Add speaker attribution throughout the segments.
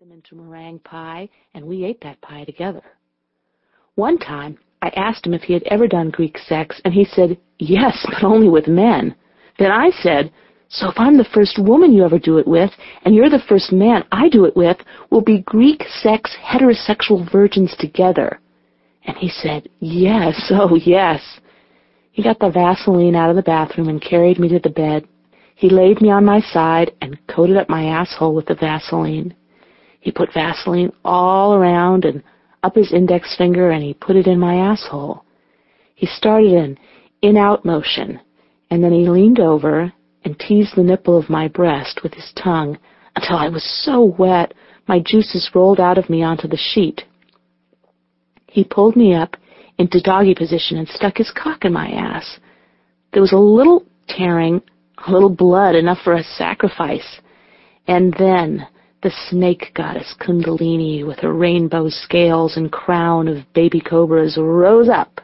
Speaker 1: them into meringue pie, and we ate that pie together. One time, I asked him if he had ever done Greek sex, and he said, yes, but only with men. Then I said, so if I'm the first woman you ever do it with, and you're the first man I do it with, we'll be Greek sex heterosexual virgins together. And he said, yes, oh yes. He got the Vaseline out of the bathroom and carried me to the bed. He laid me on my side and coated up my asshole with the Vaseline. He put Vaseline all around and up his index finger and he put it in my asshole. He started an in-out motion, and then he leaned over and teased the nipple of my breast with his tongue until I was so wet my juices rolled out of me onto the sheet. He pulled me up into doggy position and stuck his cock in my ass. There was a little tearing, a little blood, enough for a sacrifice. And then the snake goddess Kundalini, with her rainbow scales and crown of baby cobras, rose up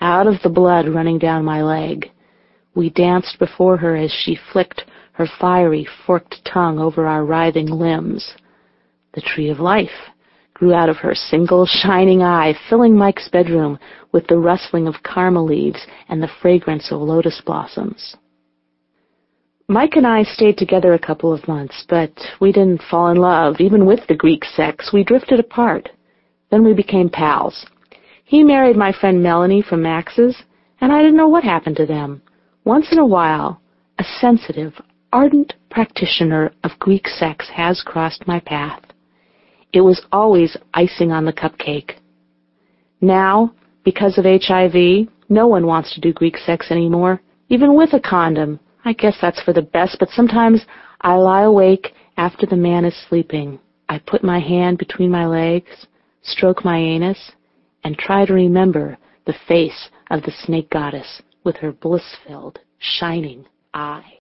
Speaker 1: out of the blood running down my leg. We danced before her as she flicked her fiery, forked tongue over our writhing limbs. The tree of life grew out of her single shining eye, filling Mike's bedroom with the rustling of karma leaves and the fragrance of lotus blossoms. Mike and I stayed together a couple of months, but we didn't fall in love, even with the Greek sex. We drifted apart. Then we became pals. He married my friend Melanie from Max's, and I didn't know what happened to them. Once in a while, a sensitive, ardent practitioner of Greek sex has crossed my path. It was always icing on the cupcake. Now, because of HIV, no one wants to do Greek sex anymore, even with a condom. I guess that's for the best, but sometimes I lie awake after the man is sleeping. I put my hand between my legs, stroke my anus, and try to remember the face of the snake goddess with her bliss-filled, shining eye.